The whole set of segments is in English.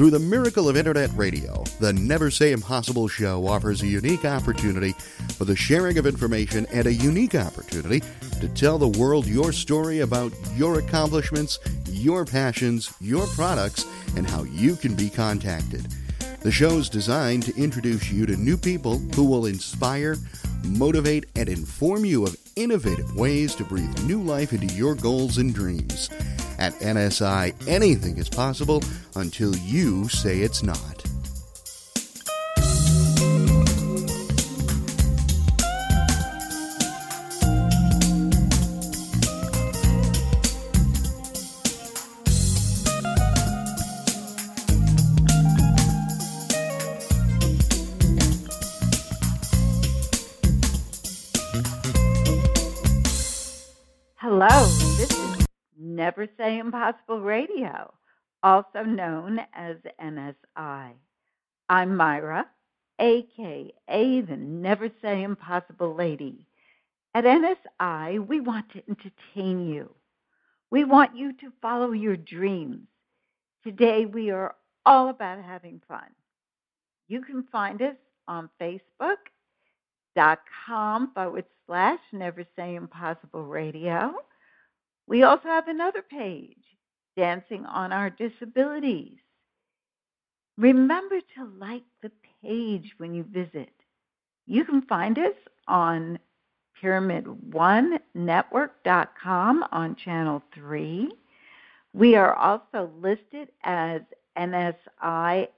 Through the miracle of internet radio, the Never Say Impossible show offers a unique opportunity for the sharing of information and a unique opportunity to tell the world your story about your accomplishments, your passions, your products, and how you can be contacted. The show's designed to introduce you to new people who will inspire, motivate, and inform you of innovative ways to breathe new life into your goals and dreams. At NSI, anything is possible until you say it's not. Never Say Impossible Radio, also known as NSI. I'm Myra, aka the Never Say Impossible Lady. At NSI, we want to entertain you. We want you to follow your dreams. Today, we are all about having fun. You can find us on Facebook.com forward slash never say impossible radio. We also have another page, Dancing on Our Disabilities. Remember to like the page when you visit. You can find us on pyramid1network.com on channel 3. We are also listed as NSI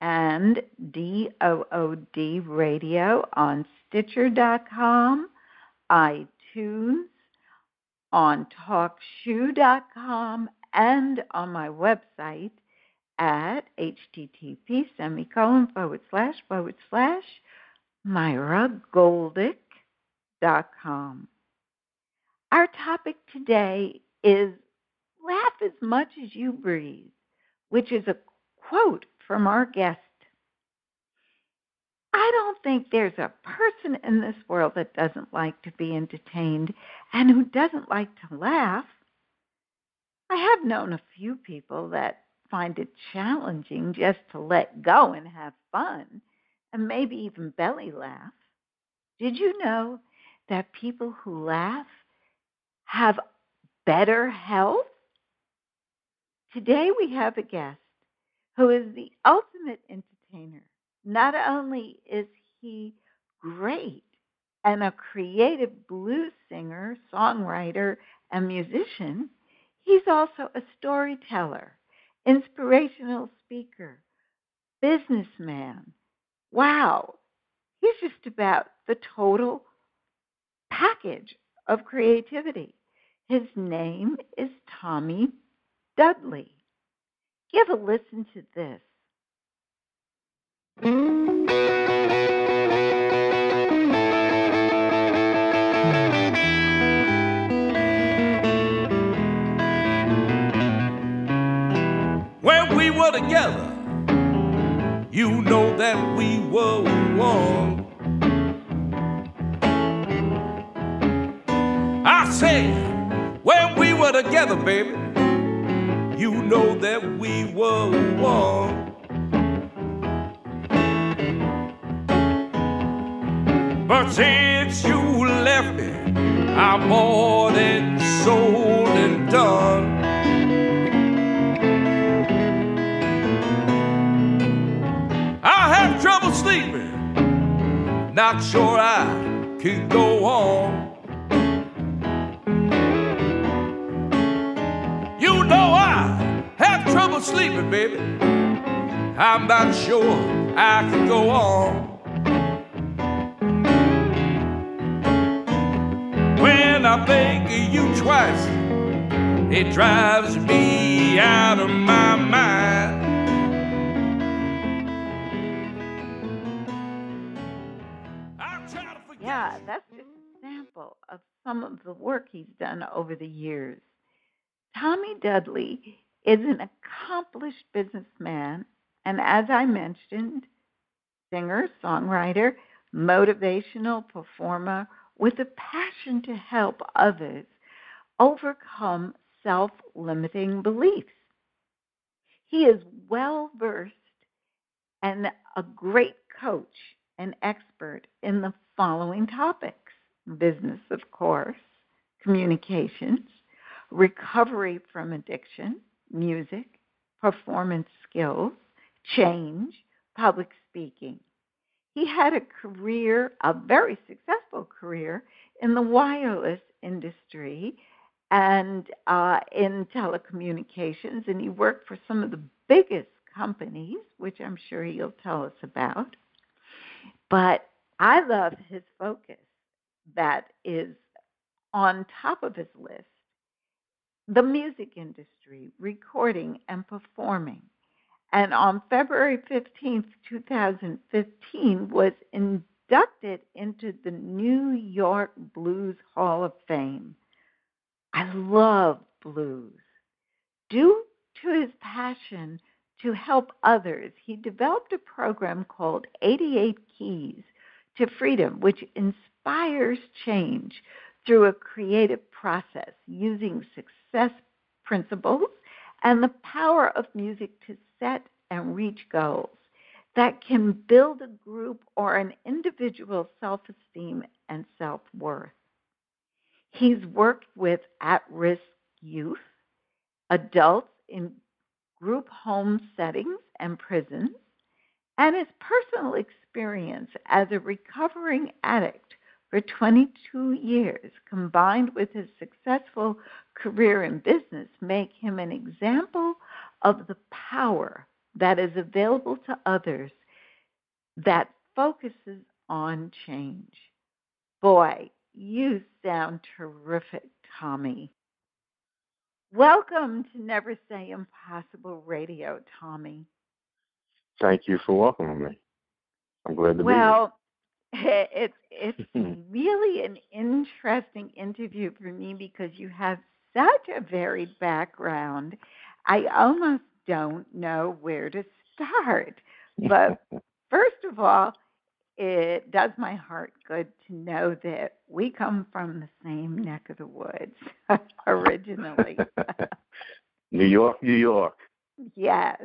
and DOOD Radio on Stitcher.com, iTunes, on TalkShoe.com, and on my website at http semicolon forward slash forward slash myragoldick.com. Our topic today is Laugh as much as you breathe, which is a quote from our guest. I don't think there's a person in this world that doesn't like to be entertained and who doesn't like to laugh. I have known a few people that find it challenging just to let go and have fun and maybe even belly laugh. Did you know that people who laugh have better health? Today we have a guest who is the ultimate entertainer. Not only is he great and a creative blues singer, songwriter, and musician, he's also a storyteller, inspirational speaker, businessman. Wow, he's just about the total package of creativity. His name is Tommy Dudley. Give a listen to this. When we were together, you know that we were one. I said, when we were together, baby, you know that we were one. But since you left me, I'm bought and sold and done. I have trouble sleeping, not sure I can go on. You know I have trouble sleeping, baby. I'm not sure I can go on. I of you twice, it drives me out of my mind. I'll try to forget Yeah, that's just a sample of some of the work he's done over the years. Tommy Dudley is an accomplished businessman, and as I mentioned, singer, songwriter, motivational performer with a passion to help others overcome self limiting beliefs. He is well versed and a great coach and expert in the following topics business, of course, communications, recovery from addiction, music, performance skills, change, public speaking. He had a career, a very successful career in the wireless industry and uh, in telecommunications, and he worked for some of the biggest companies, which I'm sure he'll tell us about. But I love his focus that is on top of his list the music industry, recording and performing. And on February 15th, 2015, was inducted into the New York Blues Hall of Fame. I love blues. Due to his passion to help others, he developed a program called 88 Keys to Freedom, which inspires change through a creative process using success principles and the power of music to set and reach goals that can build a group or an individual's self esteem and self worth. He's worked with at risk youth, adults in group home settings and prisons, and his personal experience as a recovering addict for 22 years, combined with his successful career in business, make him an example of the power that is available to others that focuses on change. Boy, you sound terrific, Tommy. Welcome to Never Say Impossible Radio, Tommy. Thank you for welcoming me. I'm glad to be here. Well, it's it's really an interesting interview for me because you have such a varied background. I almost don't know where to start. But first of all, it does my heart good to know that we come from the same neck of the woods originally. New York, New York. Yes.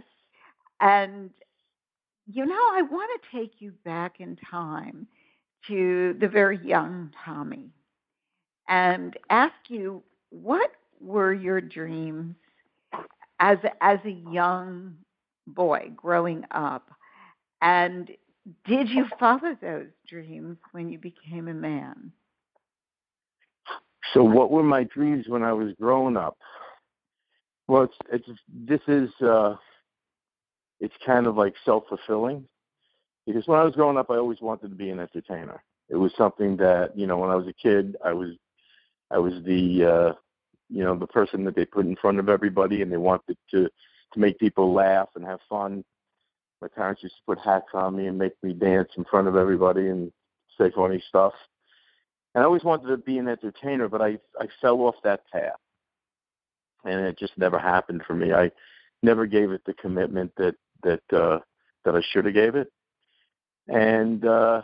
And, you know, I want to take you back in time to the very young Tommy and ask you what were your dreams as as a young boy growing up? And did you follow those dreams when you became a man? So, what were my dreams when I was growing up? Well, it's it's this is uh, it's kind of like self fulfilling because when I was growing up, I always wanted to be an entertainer. It was something that you know when I was a kid, I was I was the uh, you know the person that they put in front of everybody, and they wanted to to make people laugh and have fun. My parents used to put hats on me and make me dance in front of everybody and say funny stuff. And I always wanted to be an entertainer, but I I fell off that path, and it just never happened for me. I never gave it the commitment that that uh, that I should have gave it. And uh,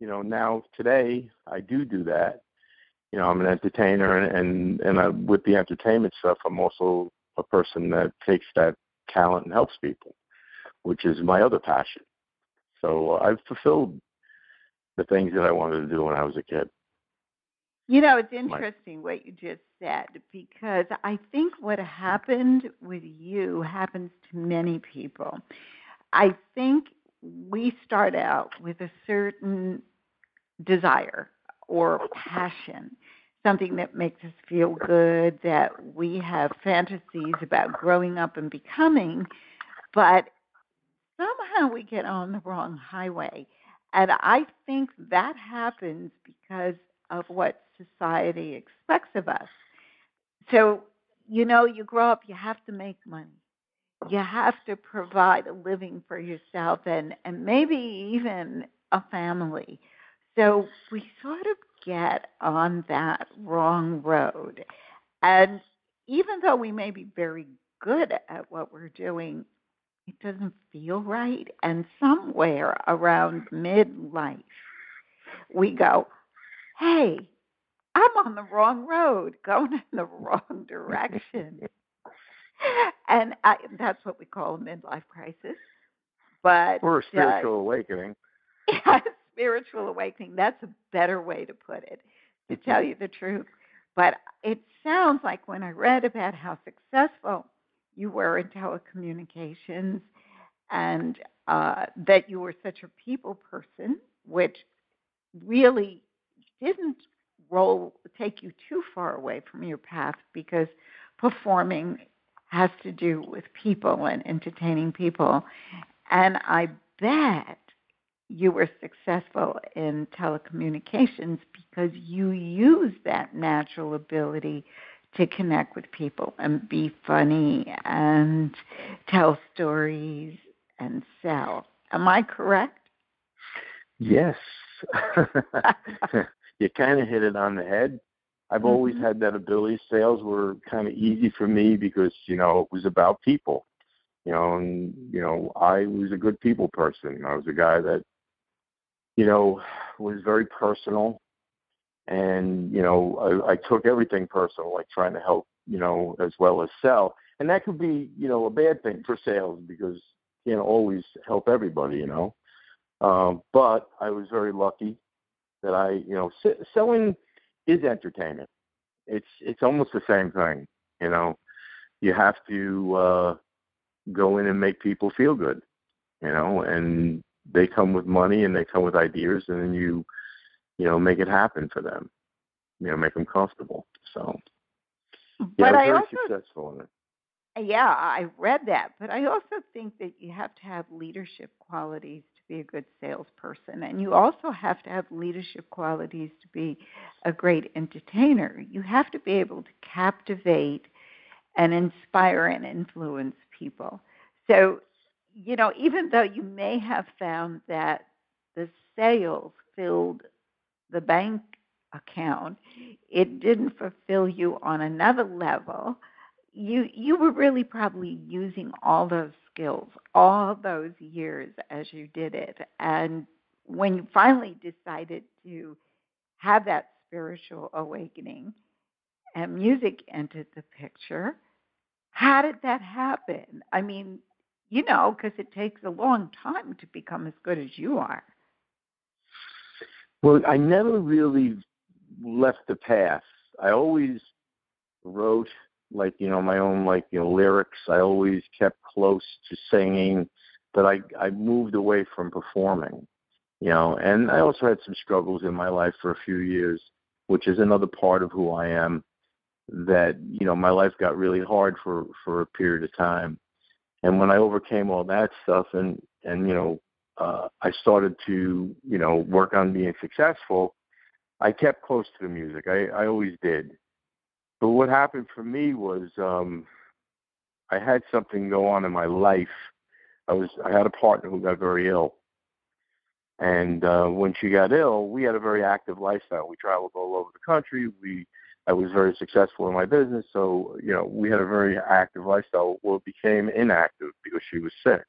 you know, now today I do do that. You know, I'm an entertainer, and and, and I, with the entertainment stuff, I'm also a person that takes that talent and helps people, which is my other passion. So I've fulfilled the things that I wanted to do when I was a kid. You know, it's interesting what you just said because I think what happened with you happens to many people. I think we start out with a certain desire or passion, something that makes us feel good, that we have fantasies about growing up and becoming, but somehow we get on the wrong highway. And I think that happens because of what society expects of us. So, you know, you grow up, you have to make money. You have to provide a living for yourself and, and maybe even a family. So we sort of get on that wrong road. And even though we may be very good at what we're doing, it doesn't feel right. And somewhere around midlife, we go, hey, I'm on the wrong road, going in the wrong direction. and I, that's what we call a midlife crisis. But Or a uh, spiritual awakening. yeah, spiritual awakening. That's a better way to put it, to tell you the truth. But it sounds like when I read about how successful you were in telecommunications and uh, that you were such a people person, which really didn't roll take you too far away from your path because performing has to do with people and entertaining people. And I bet you were successful in telecommunications because you use that natural ability to connect with people and be funny and tell stories and sell. Am I correct? Yes. you kind of hit it on the head. I've always Mhm. had that ability. Sales were kind of easy for me because, you know, it was about people. You know, and, you know, I was a good people person. I was a guy that, you know, was very personal. And, you know, I, I took everything personal, like trying to help, you know, as well as sell. And that could be, you know, a bad thing for sales because you can't always help everybody, you know. Um, but I was very lucky that I, you know, s- selling is entertainment. It's it's almost the same thing, you know. You have to uh, go in and make people feel good, you know, and they come with money and they come with ideas, and then you, you know, make it happen for them, you know, make them comfortable. So, yeah, but I I also successful in it. Yeah, I read that, but I also think that you have to have leadership qualities to be a good salesperson, and you also have to have leadership qualities to be a great entertainer. You have to be able to captivate and inspire and influence people. So, you know, even though you may have found that the sales filled the bank account, it didn't fulfill you on another level you you were really probably using all those skills all those years as you did it. And when you finally decided to have that spiritual awakening and music entered the picture how did that happen? I mean you know because it takes a long time to become as good as you are Well, I never really left the path. I always wrote like you know my own like you know lyrics. I always kept close to singing, but I I moved away from performing. You know, and I also had some struggles in my life for a few years, which is another part of who I am. That you know my life got really hard for for a period of time, and when I overcame all that stuff and and you know uh, I started to you know work on being successful. I kept close to the music. I, I always did. But what happened for me was um I had something go on in my life. I was I had a partner who got very ill. And uh when she got ill, we had a very active lifestyle. We traveled all over the country. We I was very successful in my business, so you know, we had a very active lifestyle. Well became inactive because she was sick.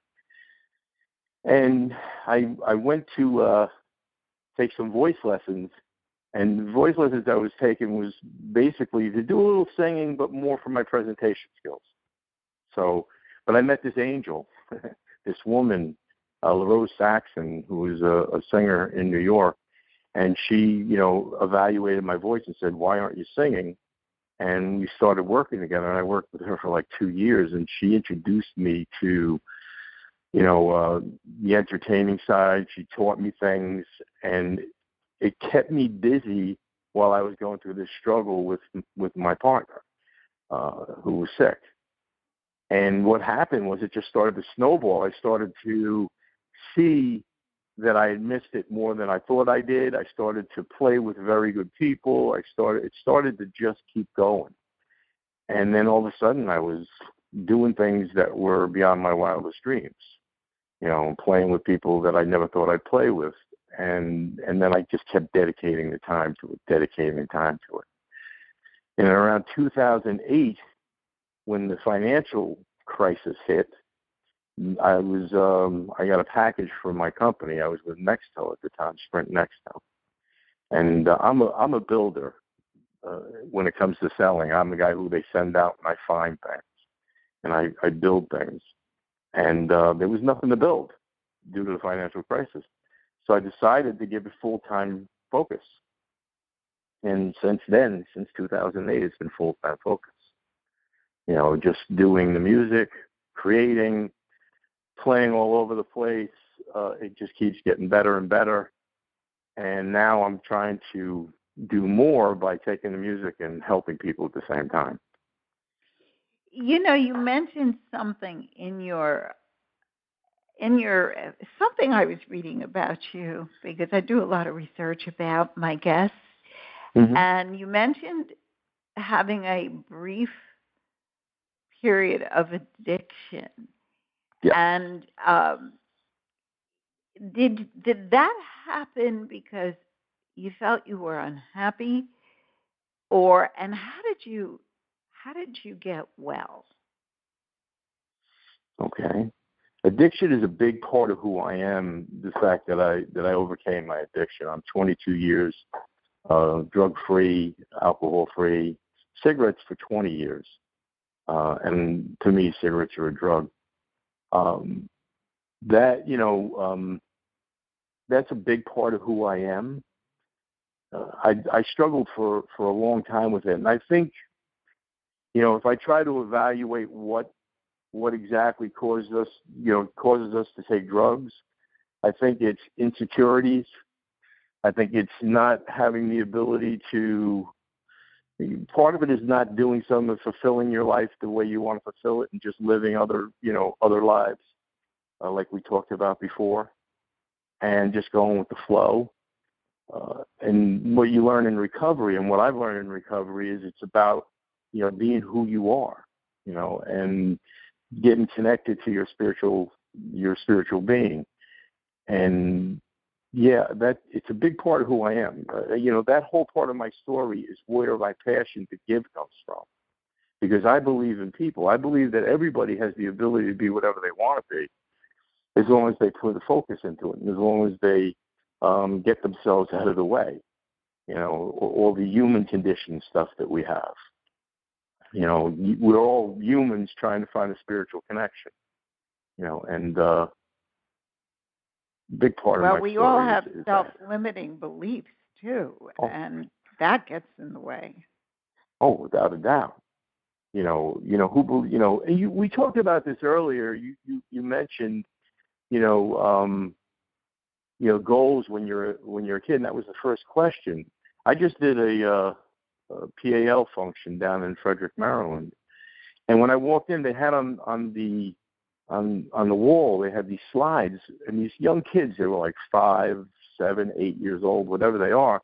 And I I went to uh take some voice lessons and the voice lessons I was taking was basically to do a little singing, but more for my presentation skills. So, but I met this angel, this woman, uh, LaRose Saxon, who was a, a singer in New York, and she, you know, evaluated my voice and said, "Why aren't you singing?" And we started working together. And I worked with her for like two years, and she introduced me to, you know, uh, the entertaining side. She taught me things, and it kept me busy while I was going through this struggle with with my partner, uh, who was sick. And what happened was it just started to snowball. I started to see that I had missed it more than I thought I did. I started to play with very good people. I started it started to just keep going. And then all of a sudden I was doing things that were beyond my wildest dreams. You know, playing with people that I never thought I'd play with. And and then I just kept dedicating the time to it, dedicating the time to it. And around 2008, when the financial crisis hit, I was um I got a package from my company. I was with Nextel at the time, Sprint Nextel, and uh, I'm a I'm a builder. Uh, when it comes to selling, I'm the guy who they send out and I find things, and I I build things, and uh, there was nothing to build due to the financial crisis, so I decided to give it full time focus. And since then, since 2008, it's been full time focus. You know, just doing the music, creating, playing all over the place. Uh, it just keeps getting better and better. And now I'm trying to do more by taking the music and helping people at the same time. You know, you mentioned something in your in your something I was reading about you because I do a lot of research about my guests, Mhm. and you mentioned having a brief period of addiction. Yeah. And um, did did that happen because you felt you were unhappy, or and how did you how did you get well? Okay. Addiction is a big part of who I am. The fact that I that I overcame my addiction. I'm 22 years uh, drug free, alcohol free, cigarettes for 20 years, uh, and to me, cigarettes are a drug. Um, that you know, um, that's a big part of who I am. Uh, I I struggled for for a long time with it, and I think, you know, if I try to evaluate what what exactly causes us, you know, causes us to take drugs, I think it's insecurities. I think it's not having the ability to. Part of it is not doing something fulfilling your life the way you want to fulfill it, and just living other, you know, other lives, uh, like we talked about before, and just going with the flow. Uh, and what you learn in recovery, and what I've learned in recovery, is it's about, you know, being who you are, you know, and getting connected to your spiritual your spiritual being and yeah that it's a big part of who i am. Uh, you know that whole part of my story is where my passion to give comes from. Because i believe in people. I believe that everybody has the ability to be whatever they want to be as long as they put the focus into it and as long as they um, get themselves out of the way you know all the human condition stuff that we have. You know we're all humans trying to find a spiritual connection you know and uh big part well, of my we all have self-limiting beliefs too, Oh. and that gets in the way. oh without a doubt you know you know who you know and you we talked about this earlier you you you mentioned you know um you know goals when you're when you're a kid and that was the first question i just did a uh a PAL function down in Frederick, Maryland. And when I walked in, they had on on the on on the wall they had these slides, and these young kids they were like five, seven, eight years old, whatever they are,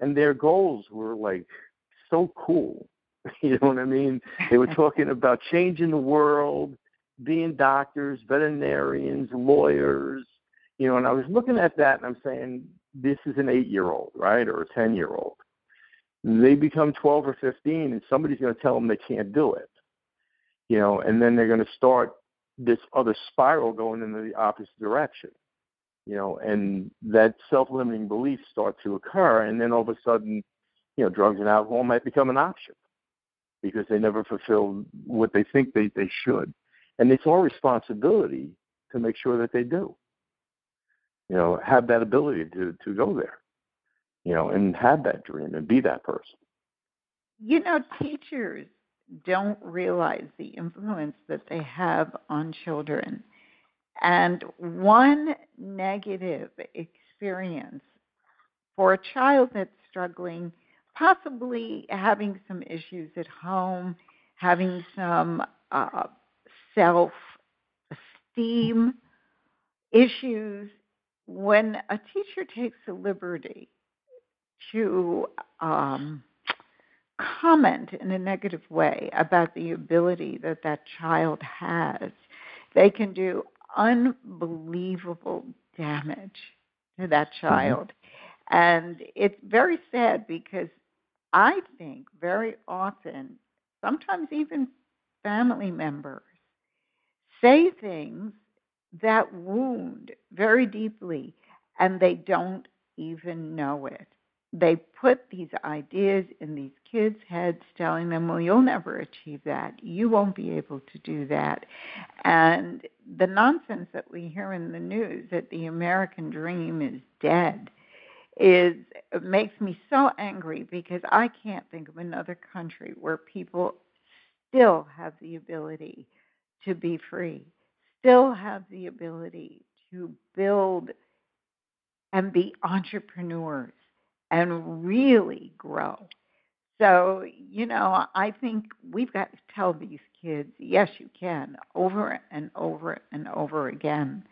and their goals were like so cool. You know what I mean? They were talking about changing the world, being doctors, veterinarians, lawyers. You know, and I was looking at that and I'm saying, this is an eight year old, right, or a ten year old they become 12 or 15 and somebody's going to tell them they can't do it you know and then they're going to start this other spiral going in the opposite direction you know and that self-limiting beliefs start to occur and then all of a sudden you know drugs and alcohol might become an option because they never fulfill what they think they, they should and it's our responsibility to make sure that they do you know have that ability to to go there you know, and have that dream and be that person. You know, teachers don't realize the influence that they have on children. And one negative experience for a child that's struggling, possibly having some issues at home, having some uh, self esteem issues, when a teacher takes the liberty to um, comment in a negative way about the ability that that child has, they can do unbelievable damage to that Mm-hmm. child. And it's very sad because I think very often, sometimes even family members, say things that wound very deeply and they don't even know it. They put these ideas in these kids' heads, telling them, Well, you'll never achieve that. You won't be able to do that. And the nonsense that we hear in the news that the American dream is dead is it makes me so angry because I can't think of another country where people still have the ability to be free, still have the ability to build and be entrepreneurs and really grow. So, you know, I think we've got to tell these kids, yes, you can, over and over and over again.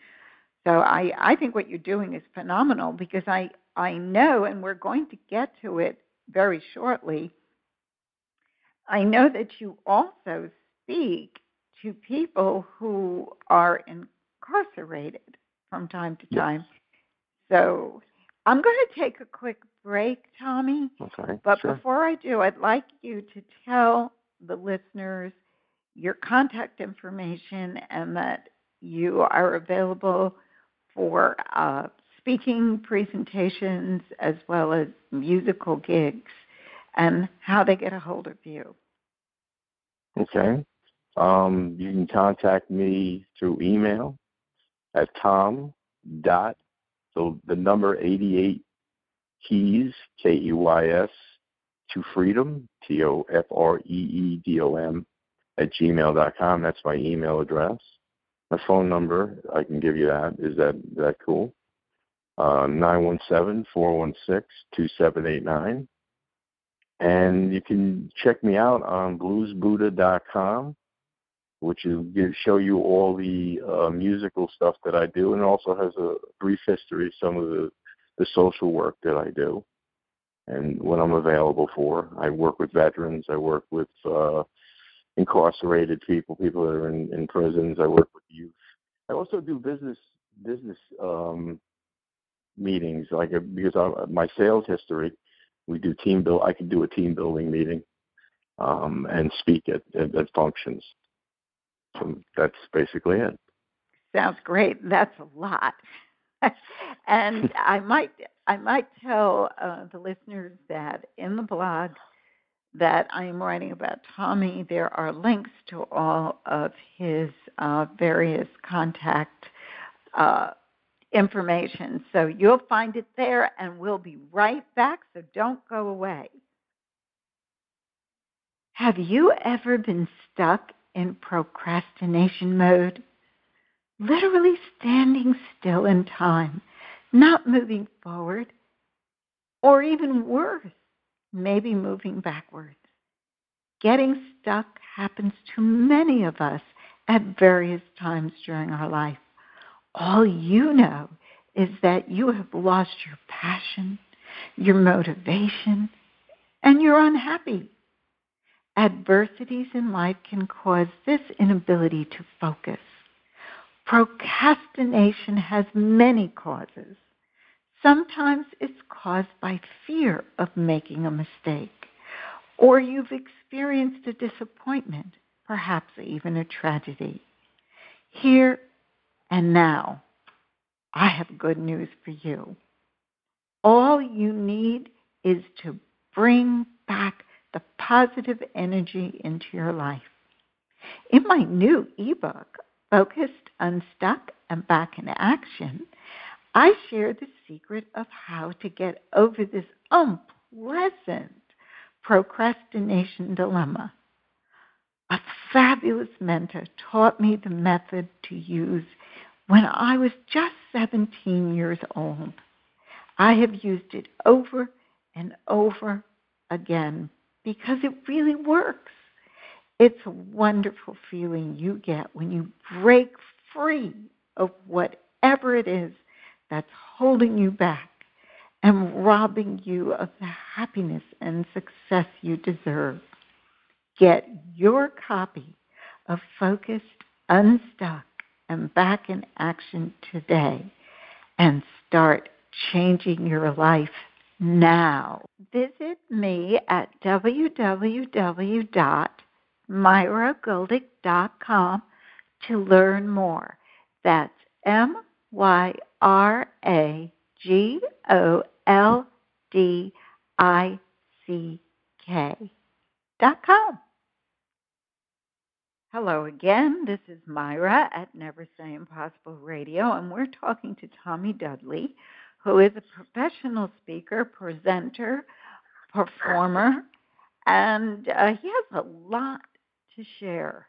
So I, I think what you're doing is phenomenal because I, I know, and we're going to get to it very shortly, I know that you also speak to people who are incarcerated from time to Yes. time. So I'm going to take a quick break, Tommy. Okay. But sure. before I do, I'd like you to tell the listeners your contact information and that you are available for uh, speaking presentations as well as musical gigs and how they get a hold of you. Okay. Um, you can contact me through email at tom dot so the number eighty eight keys K E Y S to freedom T O F R E E D O M at gmail dot com. That's my email address. My phone number, I can give you that. Is that that cool? Uh, nine one seven four one six two seven eight nine. And you can check me out on bluesbuddha.com, which will show you all the uh, musical stuff that I do, and also has a brief history some of the, the social work that I do and what I'm available for. I work with veterans. I work with uh, incarcerated people, people that are in, in prisons. I work with youth. I also do business business um, meetings, like uh, because I, my sales history we do team build. I can do a team building meeting um, and speak at, at, at functions. So that's basically it. Sounds great. That's a lot. and I might I might tell uh, the listeners that in the blog that I am writing about Tommy, there are links to all of his uh, various contact uh, information. So you'll find it there, and we'll be right back. So don't go away. Have you ever been stuck in procrastination mode? Literally standing still in time, not moving forward, or even worse, maybe moving backwards. Getting stuck happens to many of us at various times during our life. All you know is that you have lost your passion, your motivation, and you're unhappy. Adversities in life can cause this inability to focus. Procrastination has many causes. Sometimes it's caused by fear of making a mistake, or you've experienced a disappointment, perhaps even a tragedy. Here and now, I have good news for you. All you need is to bring back the positive energy into your life. In my new ebook, Focused, Unstuck, and Back in Action, I share the secret of how to get over this unpleasant procrastination dilemma. A fabulous mentor taught me the method to use when I was just 17 years old. I have used it over and over again because it really works. It's a wonderful feeling you get when you break free of whatever it is that's holding you back and robbing you of the happiness and success you deserve. Get your copy of Focused, Unstuck, and Back in Action today and start changing your life now. Visit me at www.myragoldick.com to learn more. That's M Y R A G O L D I C K dot com. Hello again. This is Myra at Never Say Impossible Radio, and we're talking to Tommy Dudley, who is a professional speaker, presenter, performer, and uh, he has a lot to share.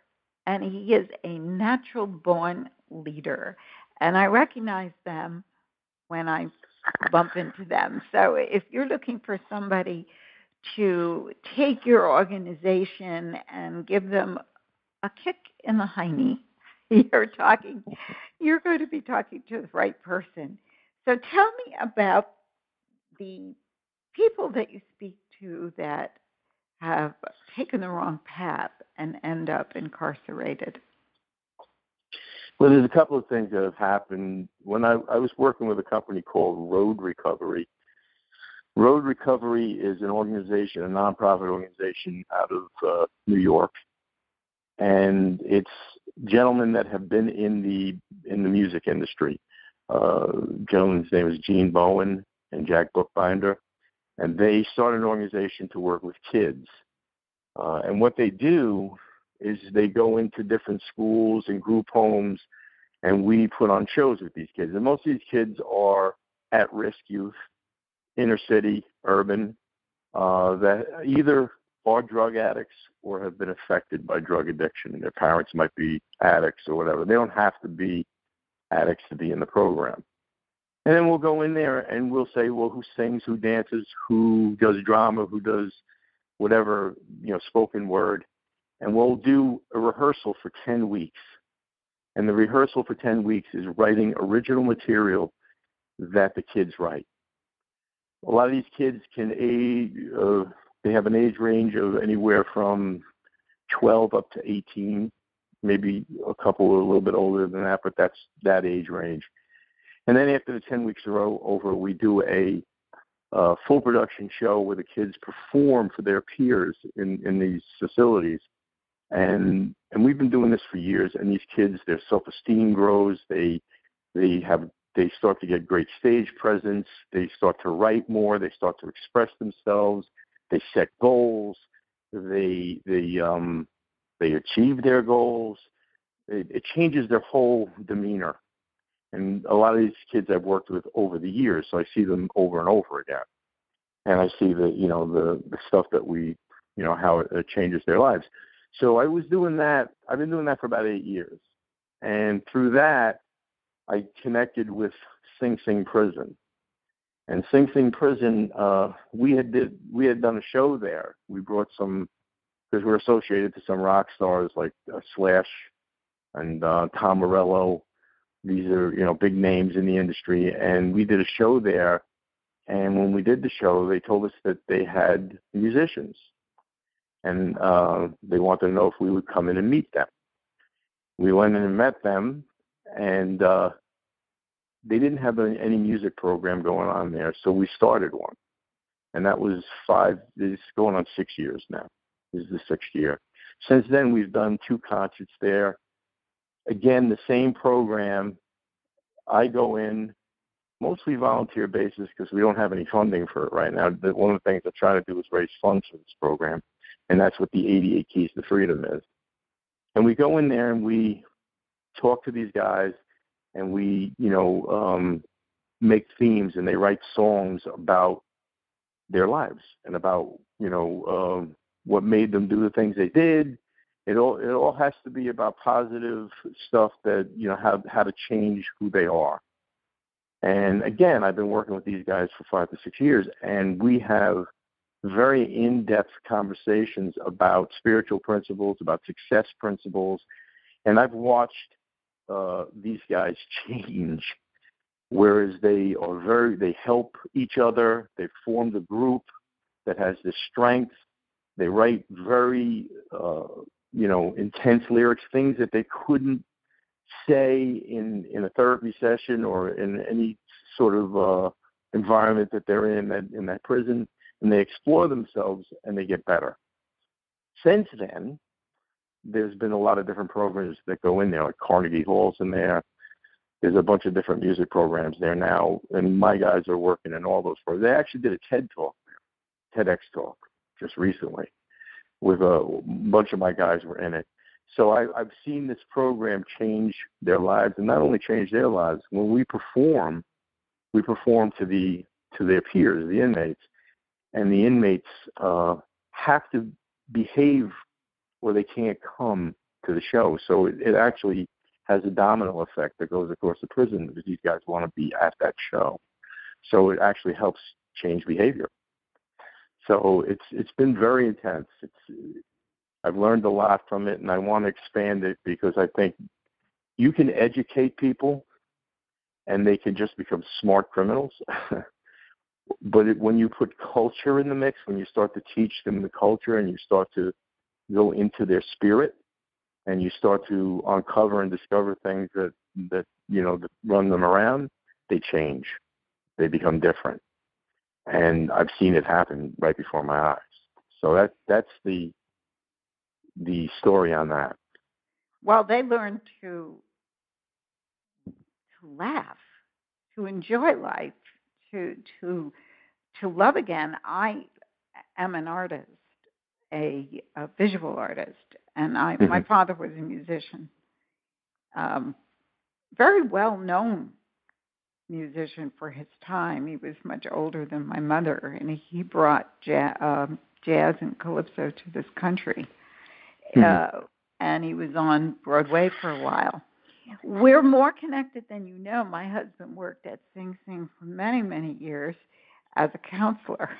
And he is a natural born leader. And I recognize them when I bump into them. So if you're looking for somebody to take your organization and give them a kick in the hiney, you're talking you're going to be talking to the right person. So tell me about the people that you speak to that have taken the wrong path and end up incarcerated. Well, there's a couple of things that have happened. When I, I was working with a company called Road Recovery, Road Recovery is an organization, a nonprofit organization out of uh, New York, and it's gentlemen that have been in the in the music industry. Uh, gentleman's name is Gene Bowen and Jack Bookbinder, and they started an organization to work with kids. Uh, and what they do is they go into different schools and group homes, and we put on shows with these kids. And most of these kids are at-risk youth, inner city, urban, uh, that either are drug addicts or have been affected by drug addiction. And their parents might be addicts or whatever. They don't have to be addicts to be in the program. And then we'll go in there and we'll say, well, who sings, who dances, who does drama, who does whatever, you know, spoken word. And we'll do a rehearsal for 10 weeks. And the rehearsal for 10 weeks is writing original material that the kids write. A lot of these kids can age, uh, they have an age range of anywhere from 12 up to 18 maybe a couple a little bit older than that, but that's that age range. And then after the 10 weeks are over, we do a uh, full production show where the kids perform for their peers in, in these facilities. And and we've been doing this for years. And these kids, their self-esteem grows. They they have they start to get great stage presence. They start to write more. They start to express themselves. They set goals. They they um they achieve their goals. It, it changes their whole demeanor. And a lot of these kids I've worked with over the years, so I see them over and over again. And I see the, you know, the, the stuff that we, you know, how it, it changes their lives. So I was doing that. I've been doing that for about eight years. And through that, I connected with Sing Sing Prison. And Sing Sing Prison, uh, we had did we had done a show there. We brought some because we're associated to some rock stars like uh, Slash and uh, Tom Morello. These are you know big names in the industry, and we did a show there. And when we did the show, they told us that they had musicians, and uh, they wanted to know if we would come in and meet them. We went in and met them, and uh, they didn't have any, music program going on there, so we started one, and that was five. It's going on six years now This is the sixth year. Since then, we've done two concerts there. Again, the same program. I go in mostly volunteer basis because we don't have any funding for it right now. But One of the things I try to do is raise funds for this program, and that's what the 88 Keys to Freedom is. And we go in there and we talk to these guys, and we, you know, um, make themes, and they write songs about their lives and about, you know, um, what made them do the things they did. It all it all has to be about positive stuff that you know how how to change who they are. And again, I've been working with these guys for five to six years, and we have very in-depth conversations about spiritual principles, about success principles, and I've watched uh, these guys change whereas they are very they help each other. They form the group that has this strength. They write very uh, you know intense lyrics, things that they couldn't say in in a therapy session or in any sort of uh, environment that they're in that in that prison, and they explore themselves and they get better. Since then, there's been a lot of different programs that go in there, like Carnegie Hall's in there. There's a bunch of different music programs there now, and my guys are working in all those programs. They actually did a TED talk TEDx talk, just recently, with a bunch of my guys were in it. So I, I've seen this program change their lives, and not only change their lives. When we perform, we perform to the to their peers, the inmates, and the inmates uh, have to behave or they can't come to the show. So it, it actually has a domino effect that goes across the prison because these guys want to be at that show. So it actually helps change behavior. So it's it's been very intense. It's I've learned a lot from it, and I want to expand it because I think you can educate people, and they can just become smart criminals. but it, when you put culture in the mix, when you start to teach them the culture, and you start to go into their spirit, and you start to uncover and discover things that that you know that run them around, they change, they become different, and I've seen it happen right before my eyes. So that that's the the story on that. Well, they learn to to laugh, to enjoy life, to to to love again. I am an artist, a, a visual artist, and I mm-hmm. my father was a musician, um, very well known musician for his time. He was much older than my mother, and he brought jazz, um, jazz and calypso to this country mm-hmm. uh, and he was on Broadway for a while. We're more connected than you know. My husband worked at Sing Sing for many, many years as a counselor.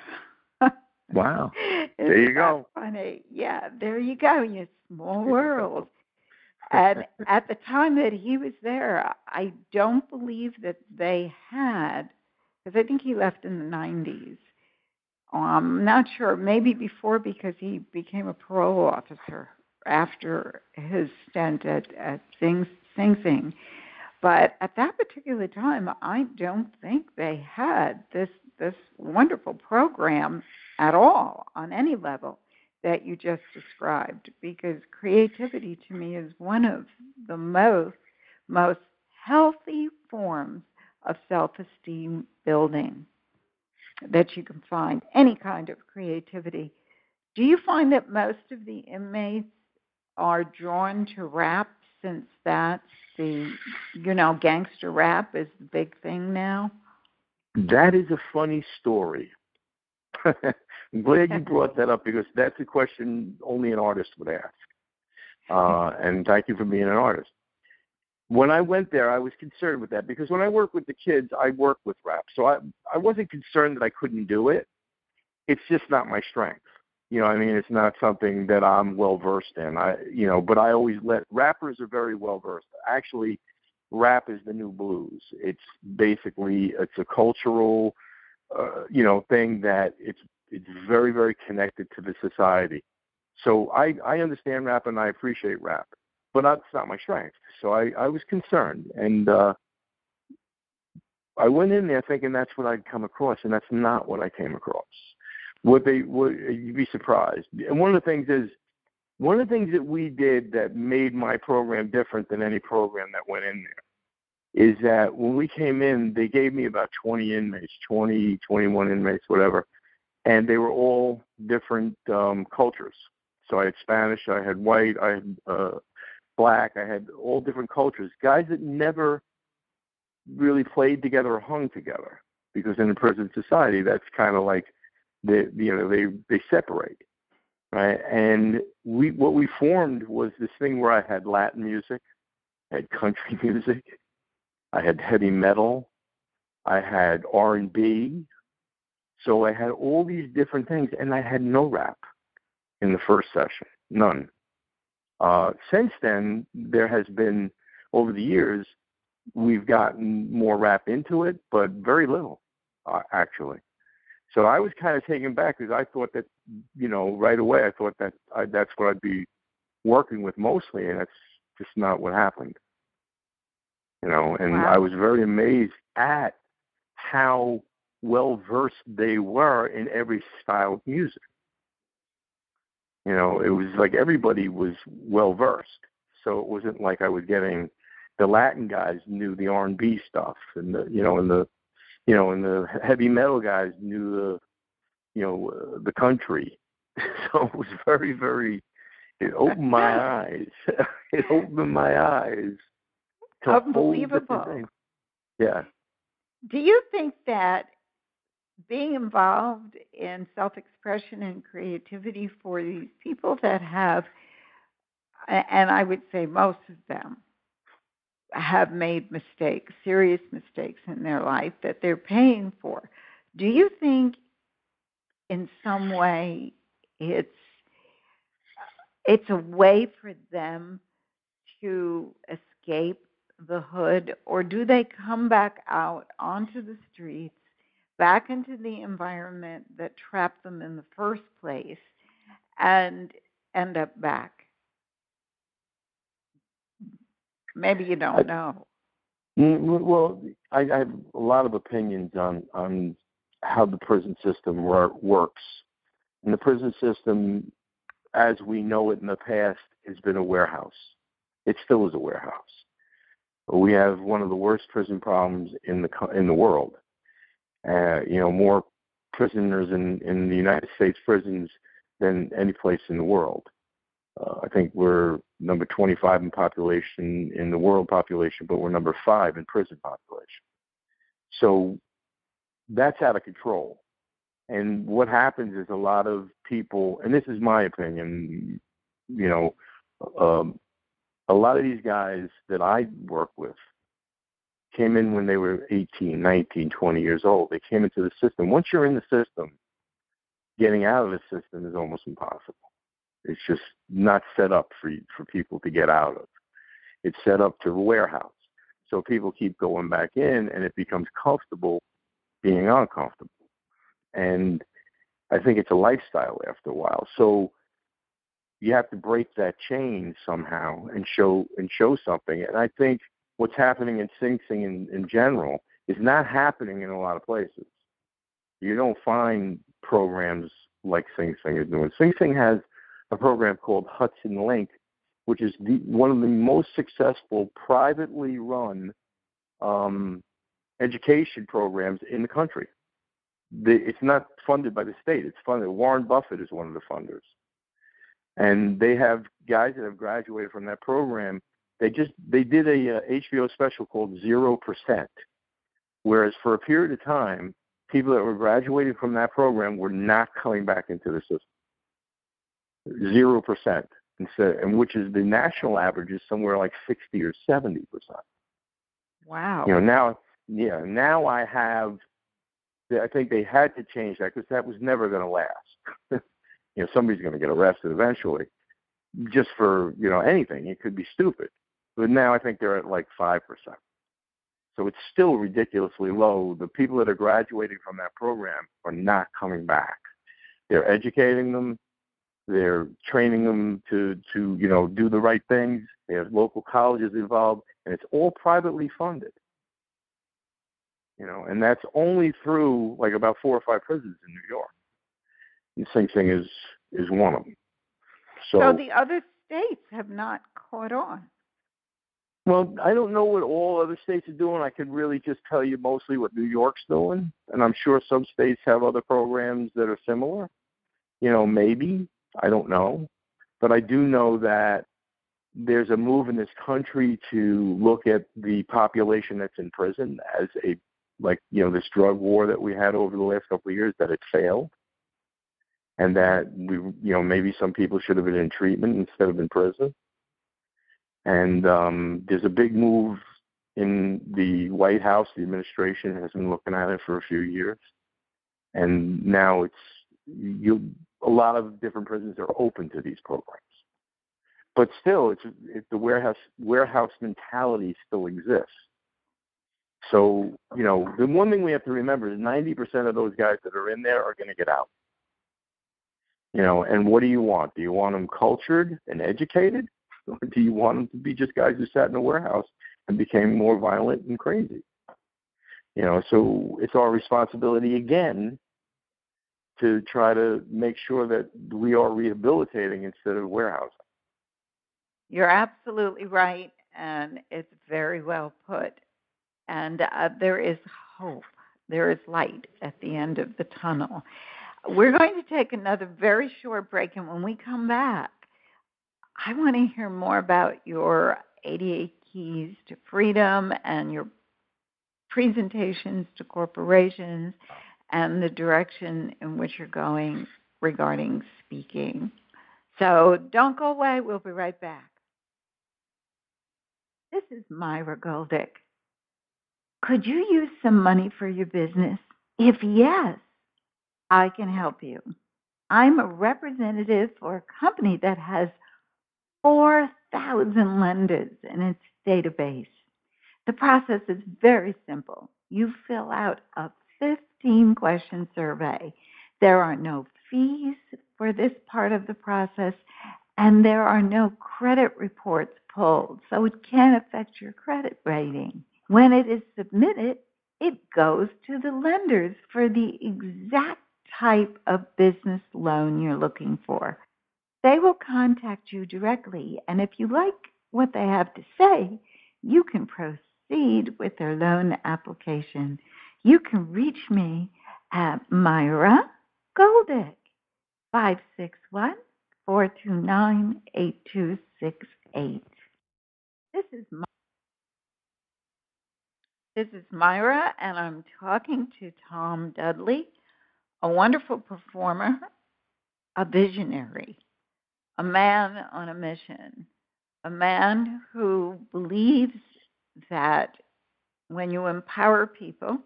wow. there you go. Funny. Yeah, there you go. You small world. And at the time that he was there, I don't believe that they had, because I think he left in the 90s. Um, I'm not sure, maybe before because he became a parole officer after his stint at, at Sing Sing Sing. But at that particular time, I don't think they had this this wonderful program at all on any level that you just described because creativity to me is one of the most most healthy forms of self-esteem building that you can find any kind of creativity do you find that most of the inmates are drawn to rap since that's the you know gangster rap is the big thing now? That is a funny story. I'm glad you brought that up because that's a question only an artist would ask. Uh, and thank you for being an artist. When I went there, I was concerned with that because when I work with the kids, I work with rap. So I I wasn't concerned that I couldn't do it. It's just not my strength. You know, I mean, it's not something that I'm well versed in. I, you know, but I always let rappers are very well versed. Actually, rap is the new blues. It's basically it's a cultural, uh, you know, thing that it's it's very very connected to the society. So I I understand rap and I appreciate rap, but that's not my strength. So I I was concerned and. uh I went in there thinking that's what I'd come across, and that's not what I came across What they would you'd be surprised and one of the things is one of the things that we did that made my program different than any program that went in there is that when we came in they gave me about 20 inmates 20 21 inmates whatever and they were all different um cultures. So i had spanish i had white i had uh black i had all different cultures. Guys that never really played together or hung together because in a prison society that's kind of like they you know they they separate right? And we what we formed was this thing where i had latin music i had country music i had heavy metal i had r and b so i had all these different things and i had no rap in the first session none uh since then there has been over the years we've gotten more rap into it, but very little, uh, actually. So I was kind of taken back because I thought that, you know, right away I thought that I, that's what I'd be working with mostly, and that's just not what happened. You know, and Wow. I was very amazed at how well versed they were in every style of music. You know, it was like everybody was well versed. So it wasn't like I was getting the Latin guys knew the R and B stuff, and the you know, and the you know, and the heavy metal guys knew the you know uh, the country. so it was very, very. It opened my eyes. it opened my eyes. to whole different Unbelievable. Yeah. Do you think that being involved in self expression and creativity for these people that have, and I would say most of them, have made mistakes, serious mistakes in their life that they're paying for, do you think in some way it's it's a way for them to escape the hood or do they come back out onto the streets back into the environment that trapped them in the first place and end up back maybe you don't I- know Mm, Well, I, I have a lot of opinions on on how the prison system works. And the prison system, as we know it in the past, has been a warehouse. It still is a warehouse. We have one of the worst prison problems in the in the world. Uh, you know, more prisoners in in the United States prisons than any place in the world. Uh, I think we're number 25 in population in the world population, but we're number five in prison population. So that's out of control. And what happens is a lot of people, and this is my opinion, you know, um, a lot of these guys that I work with came in when they were 18, 19, 20 years old. They came into the system. Once you're in the system, getting out of the system is almost impossible. It's just not set up for for people to get out of. It's set up to warehouse. So people keep going back in and it becomes comfortable being uncomfortable. And I think it's a lifestyle after a while. So you have to break that chain somehow and show and show something. And I think what's happening in Sing Sing in, in general is not happening in a lot of places. You don't find programs like Sing Sing is doing. Sing Sing has a program called Hudson Link, which is the, one of the most successful privately run um, education programs in the country. The, it's not funded by the state; it's funded. Warren Buffett is one of the funders, and they have guys that have graduated from that program. They just they did a uh, HBO special called Zero Percent, whereas for a period of time, people that were graduating from that program were not coming back into the system zero percent instead, and which is the national average is somewhere like sixty or seventy percent. wow You know now, yeah, now I have. I think they had to change that because that was never going to last. you know, somebody's going to get arrested eventually, just for you know anything. It could be stupid, but now I think they're at like five percent. So it's still ridiculously low. The people that are graduating from that program are not coming back. They're educating them, they're training them to to you know do the right things. They have local colleges involved, and it's all privately funded. You know, and that's only through like about four or five prisons in New York. And Sing Sing is is one of them. So, so the other states have not caught on well, I don't know what all other states are doing. I can really just tell you mostly what New York's doing, and I'm sure some states have other programs that are similar. You know, maybe I don't know, but I do know that there's a move in this country to look at the population that's in prison as a like you know this drug war that we had over the last couple of years that it failed and that we you know maybe some people should have been in treatment instead of in prison and um there's a big move in the white house the administration has been looking at it for a few years and now it's you a lot of different prisons are open to these programs but still it's it, the warehouse warehouse mentality still exists So, you know, the one thing we have to remember is 90% of those guys that are in there are going to get out. You know, and what do you want? Do you want them cultured and educated? Or do you want them to be just guys who sat in a warehouse and became more violent and crazy? You know, so it's our responsibility again to try to make sure that we are rehabilitating instead of warehousing. You're absolutely right, and it's very well put. And uh, there is hope. There is light at the end of the tunnel. We're going to take another very short break, and when we come back, I want to hear more about your 88 keys to freedom and your presentations to corporations and the direction in which you're going regarding speaking. So don't go away. We'll be right back. This is Myra Goldick. Could you use some money for your business? If yes, I can help you. I'm a representative for a company that has 4,000 lenders in its database. The process is very simple. You fill out a 15 question survey. There are no fees for this part of the process, and there are no credit reports pulled, so it can't affect your credit rating. When it is submitted, it goes to the lenders for the exact type of business loan you're looking for. They will contact you directly, and if you like what they have to say, you can proceed with their loan application. You can reach me at Myra Goldick, 561 429 8268. This is my this is Myra, and I'm talking to Tom Dudley, a wonderful performer, a visionary, a man on a mission, a man who believes that when you empower people,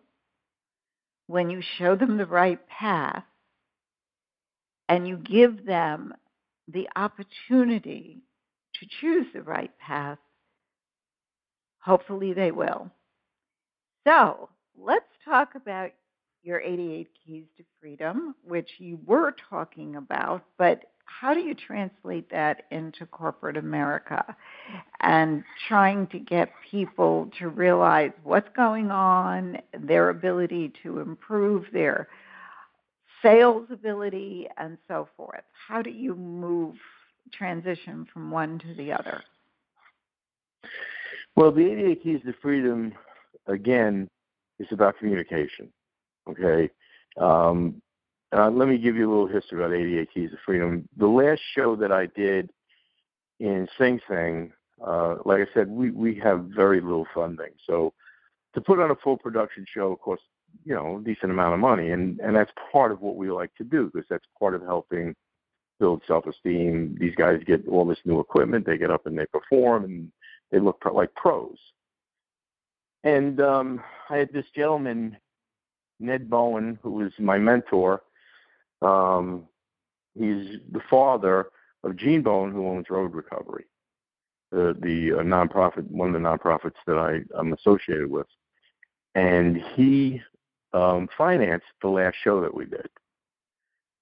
when you show them the right path, and you give them the opportunity to choose the right path, hopefully they will. So let's talk about your 88 Keys to Freedom, which you were talking about, but how do you translate that into corporate America and trying to get people to realize what's going on, their ability to improve their sales ability, and so forth? How do you move, transition from one to the other? Well, the 88 Keys to Freedom again, is about communication. Okay. Um, uh, let me give you a little history about 88 Keys of Freedom. The last show that I did in Sing Sing, uh, like I said, we, we have very little funding. So to put on a full production show costs, you know, a decent amount of money. And, and that's part of what we like to do because that's part of helping build self-esteem. These guys get all this new equipment. They get up and they perform and they look like pros. And um, I had this gentleman, Ned Bowen, who was my mentor. Um, he's the father of Gene Bowen, who owns Road Recovery, the the uh, nonprofit, one of the nonprofits that I I'm associated with. And he um, financed the last show that we did.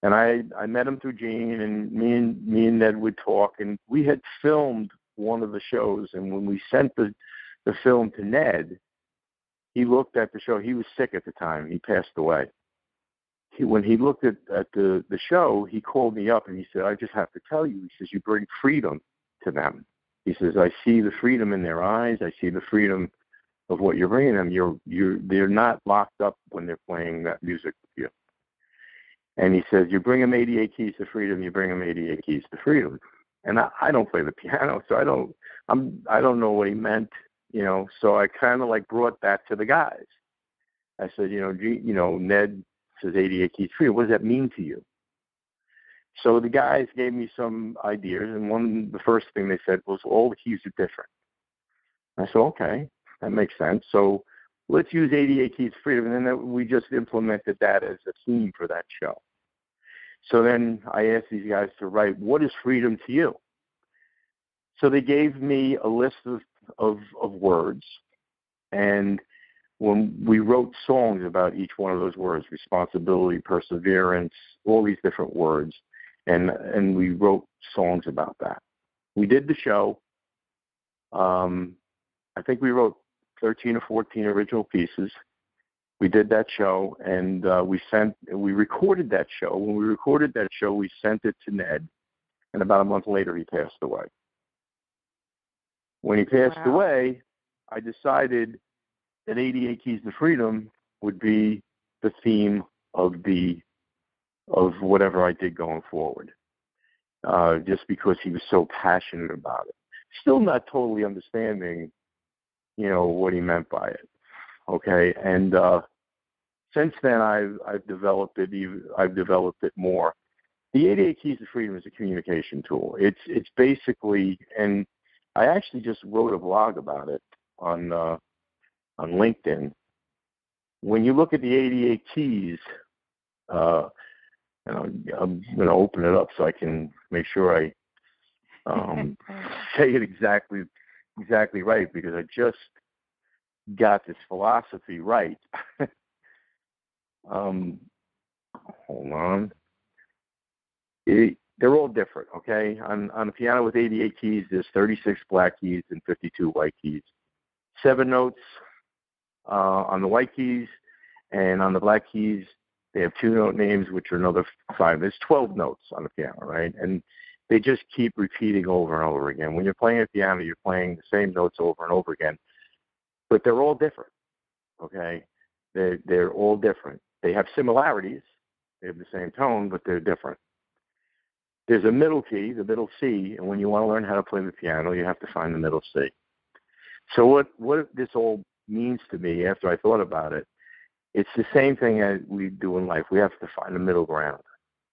And I I met him through Gene, and me and me and Ned would talk, and we had filmed one of the shows. And when we sent the the film to Ned, he looked at the show. He was sick at the time. He passed away. He, when he looked at, at the, the show, he called me up and he said, I just have to tell you, he says, you bring freedom to them. He says, I see the freedom in their eyes. I see the freedom of what you're bringing them. You're, you're, they're not locked up when they're playing that music with you. And he says, you bring them 88 keys to freedom. You bring them 88 keys to freedom. And I, I don't play the piano, so I don't, I'm, I don't know what he meant you know. So I kind of like brought that to the guys. I said, you know, you know, Ned says 88 keys free. What does that mean to you? So the guys gave me some ideas, and one the first thing they said was all the keys are different. I said, okay, that makes sense. So let's use 88 keys freedom, and then we just implemented that as a theme for that show. So then I asked these guys to write, what is freedom to you? So they gave me a list of of, of words. And when we wrote songs about each one of those words responsibility perseverance all these different words and and we wrote songs about that. We did the show. Um i think we wrote 13 or 14 original pieces. We did that show and uh, we sent we recorded that show. When we recorded that show we sent it to ned and about a month later he passed away. When he passed Wow. away i decided that 88 Keys to Freedom would be the theme of the of whatever I did going forward. Uh, just because he was so passionate about it. Still not totally understanding, you know, what he meant by it. Okay, and uh, since then I've I've developed it. even- I've developed it more. The 88 Keys to Freedom is a communication tool. It's it's basically, and I actually just wrote a blog about it on uh, on LinkedIn. When you look at the 88 keys, uh, and I'm, I'm going to open it up so I can make sure I um, say it exactly exactly right because I just got this philosophy right. um, hold on. It, they're all different, okay? On on a piano with 88 keys, there's 36 black keys and 52 white keys. Seven notes uh, on the white keys, and on the black keys, they have two note names, which are another five. There's 12 notes on the piano, right? And they just keep repeating over and over again. When you're playing a piano, you're playing the same notes over and over again, but they're all different. Okay, they're they're all different. They have similarities. They have the same tone, but they're different. There's a middle key, the middle C, and when you want to learn how to play the piano, you have to find the middle C. So what what this all means to me after I thought about it, it's the same thing as we do in life. We have to find a middle ground.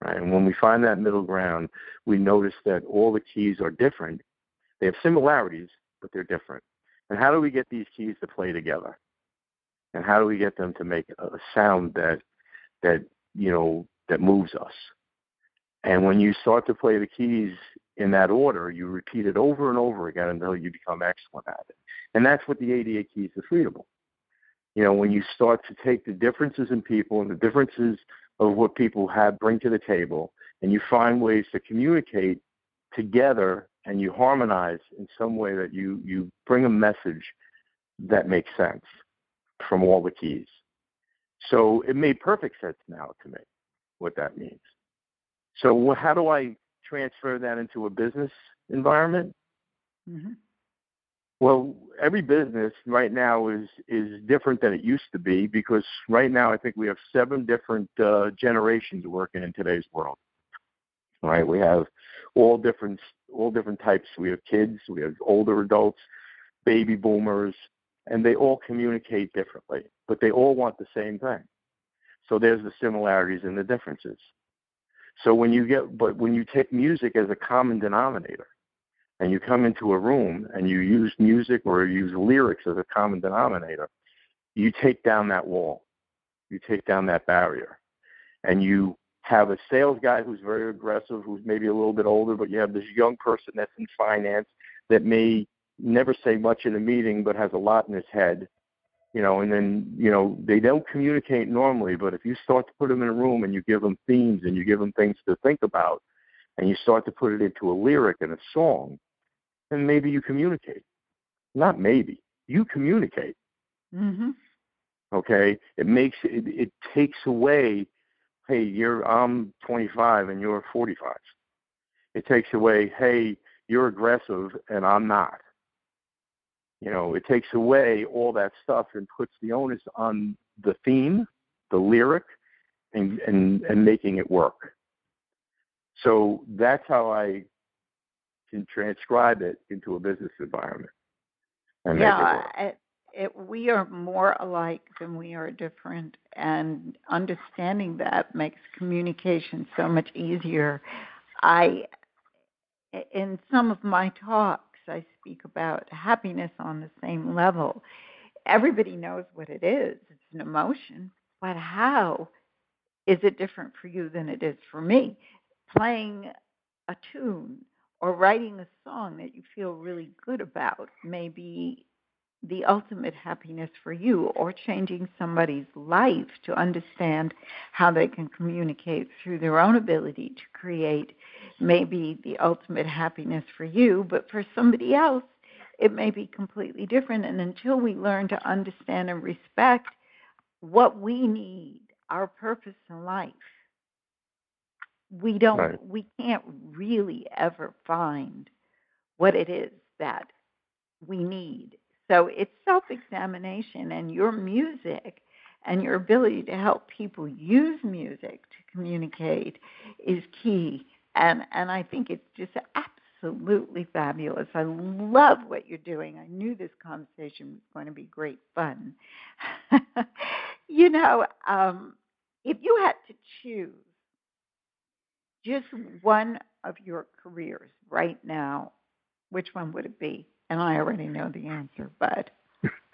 Right? And when we find that middle ground, we notice that all the keys are different. They have similarities, but they're different. And how do we get these keys to play together? And how do we get them to make a sound that that you know that moves us? And when you start to play the keys in that order, you repeat it over and over again until you become excellent at it. And that's what the 88 keys freedom. are. You know, when you start to take the differences in people and the differences of what people have bring to the table, and you find ways to communicate together and you harmonize in some way that you you bring a message that makes sense from all the keys. So it made perfect sense now to me what that means. So how do I transfer that into a business environment? Mhm. Well, every business right now is is different than it used to be because right now I think we have seven different uh, generations working in today's world. Right, we have all different all different types. We have kids, we have older adults, baby boomers, and they all communicate differently, but they all want the same thing. So there's the similarities and the differences. So when you get, but when you take music as a common denominator, and you come into a room and you use music or use lyrics as a common denominator, you take down that wall, you take down that barrier, and you have a sales guy who's very aggressive, who's maybe a little bit older, but you have this young person that's in finance that may never say much in a meeting but has a lot in his head you know and then you know they don't communicate normally but if you start to put them in a room and you give them themes and you give them things to think about and you start to put it into a lyric and a song then maybe you communicate. Not maybe you communicate. Mhm. okay? It makes it, it takes away hey you're i'm 25 and you're 45 it takes away hey you're aggressive and i'm not you know it takes away all that stuff and puts the onus on the theme the lyric and and and making it work so that's how i can transcribe it into a business environment and make it yeah, it, it, we are more alike than we are different, and understanding that makes communication so much easier. I, in some of my talks, I speak about happiness on the same level. Everybody knows what it is; it's an emotion, but how is it different for you than it is for me? Playing a tune or writing a song that you feel really good about may be the ultimate happiness for you or changing somebody's life to understand how they can communicate through their own ability to create maybe the ultimate happiness for you, but for somebody else, it may be completely different. And until we learn to understand and respect what we need, our purpose in life, we don't, Right. we can't really ever find what it is that we need. So it's self examination, and your music and your ability to help people use music to communicate is key. And, and I think it's just absolutely fabulous. I love what you're doing. I knew this conversation was going to be great fun. you know, um, if you had to choose just one of your careers right now, which one would it be? And I already know the answer, but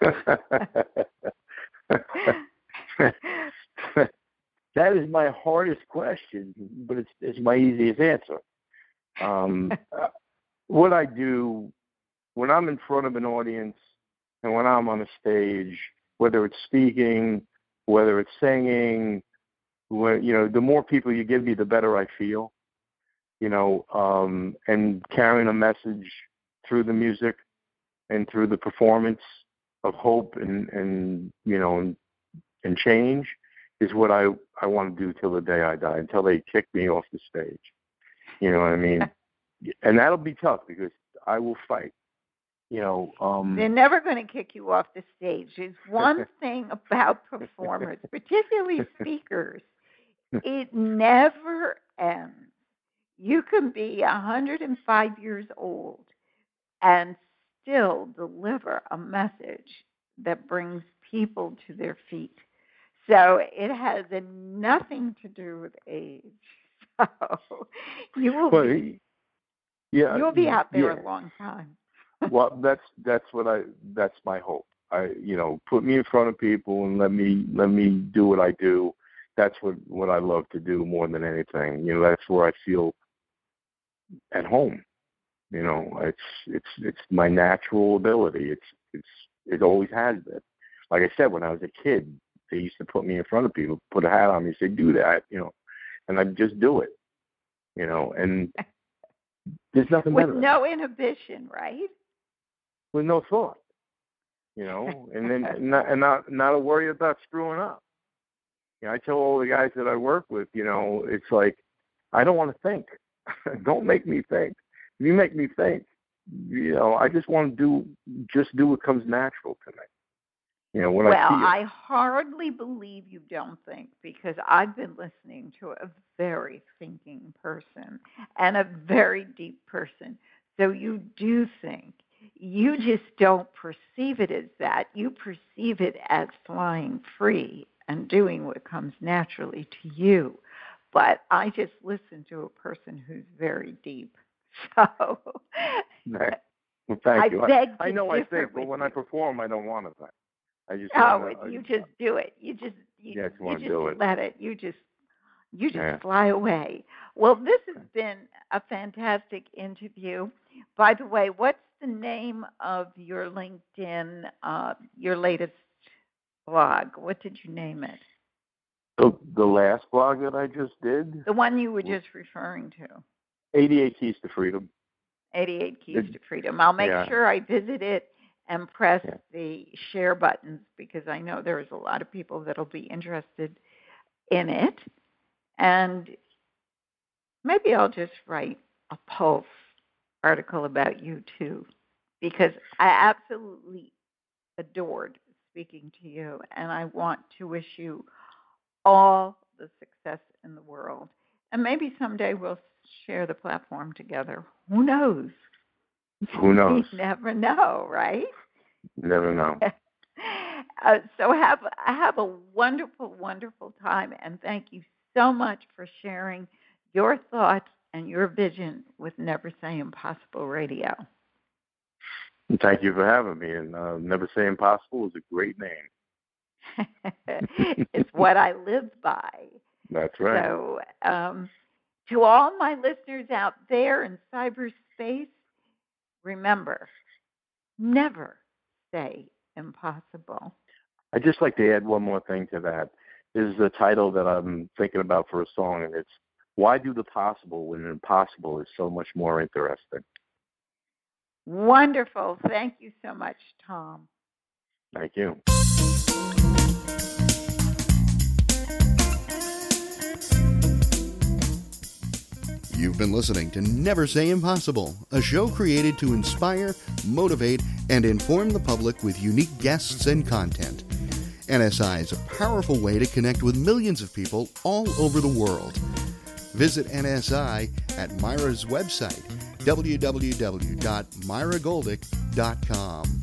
that is my hardest question, but it's it's my easiest answer. Um, what I do when I'm in front of an audience and when I'm on a stage, whether it's speaking, whether it's singing, when you know, the more people you give me, the better I feel. You know, um, and carrying a message through the music and through the performance of hope and and you know and and change is what I I want to do till the day I die until they kick me off the stage. You know what I mean? and that'll be tough because I will fight. You know, um they're never going to kick you off the stage. There's one thing about performers, particularly speakers, it never ends. You can be 105 years old and still deliver a message that brings people to their feet. So it has nothing to do with age. So you will but be, yeah, you'll be out there yeah. a long time. well, that's that's what I that's my hope. I you know put me in front of people and let me let me do what I do. That's what what I love to do more than anything. You know, that's where I feel at home. You know, it's it's it's my natural ability. It's it's it always has been. Like I said, when I was a kid, they used to put me in front of people, put a hat on me, say do that, you know, and I'd just do it. You know, and there's nothing With better. no inhibition, right? with no thought, you know, and then not and not not a worry about screwing up. You know, I tell all the guys that I work with, you know, it's like I don't want to think. don't make me think. You make me think, you know, I just want to do just do what comes natural to me. You know, when well, I. I hardly believe you don't think because I've been listening to a very thinking person and a very deep person. So you do think. You just don't perceive it as that. You perceive it as flying free and doing what comes naturally to you. But I just listen to a person who's very deep. So Right. Well, thank I you. beg I, I know I think, but when you. I perform, I don't want to think. I just Oh, wanna, you I- just do it. You just you, just you just do it. let it. You just you just Yeah. fly away. Well, this has been a fantastic interview. By the way, what's the name of your LinkedIn, uh, your latest blog? What did you name it? the the last blog that I just did, The one you were just referring to. 88 Keys to Freedom. 88 Keys The- to Freedom. I'll make yeah. sure I visit it and press Yeah. the share buttons because I know there's a lot of people that'll be interested in it. And maybe I'll just write a Pulse article about you too because I absolutely adored speaking to you and I want to wish you all the success in the world. And maybe someday we'll share the platform together. Who knows? Who knows? You never know, right? Never know. uh, so have have a wonderful, wonderful time, and thank you so much for sharing your thoughts and your vision with Never Say Impossible Radio. Thank you for having me. And uh, Never Say Impossible is a great name. it's what I live by. That's right. So, um, to all my listeners out there in cyberspace, remember never say impossible. I'd just like to add one more thing to that. Is the title that I'm thinking about for a song, and it's "Why Do the Possible When Impossible Is So Much More Interesting." Wonderful. Thank you so much, Tom. Thank you. You've been listening to Never Say Impossible, a show created to inspire, motivate, and inform the public with unique guests and content. NSI is a powerful way to connect with millions of people all over the world. Visit NSI at Myra's website, www.myragoldick.com.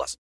plus.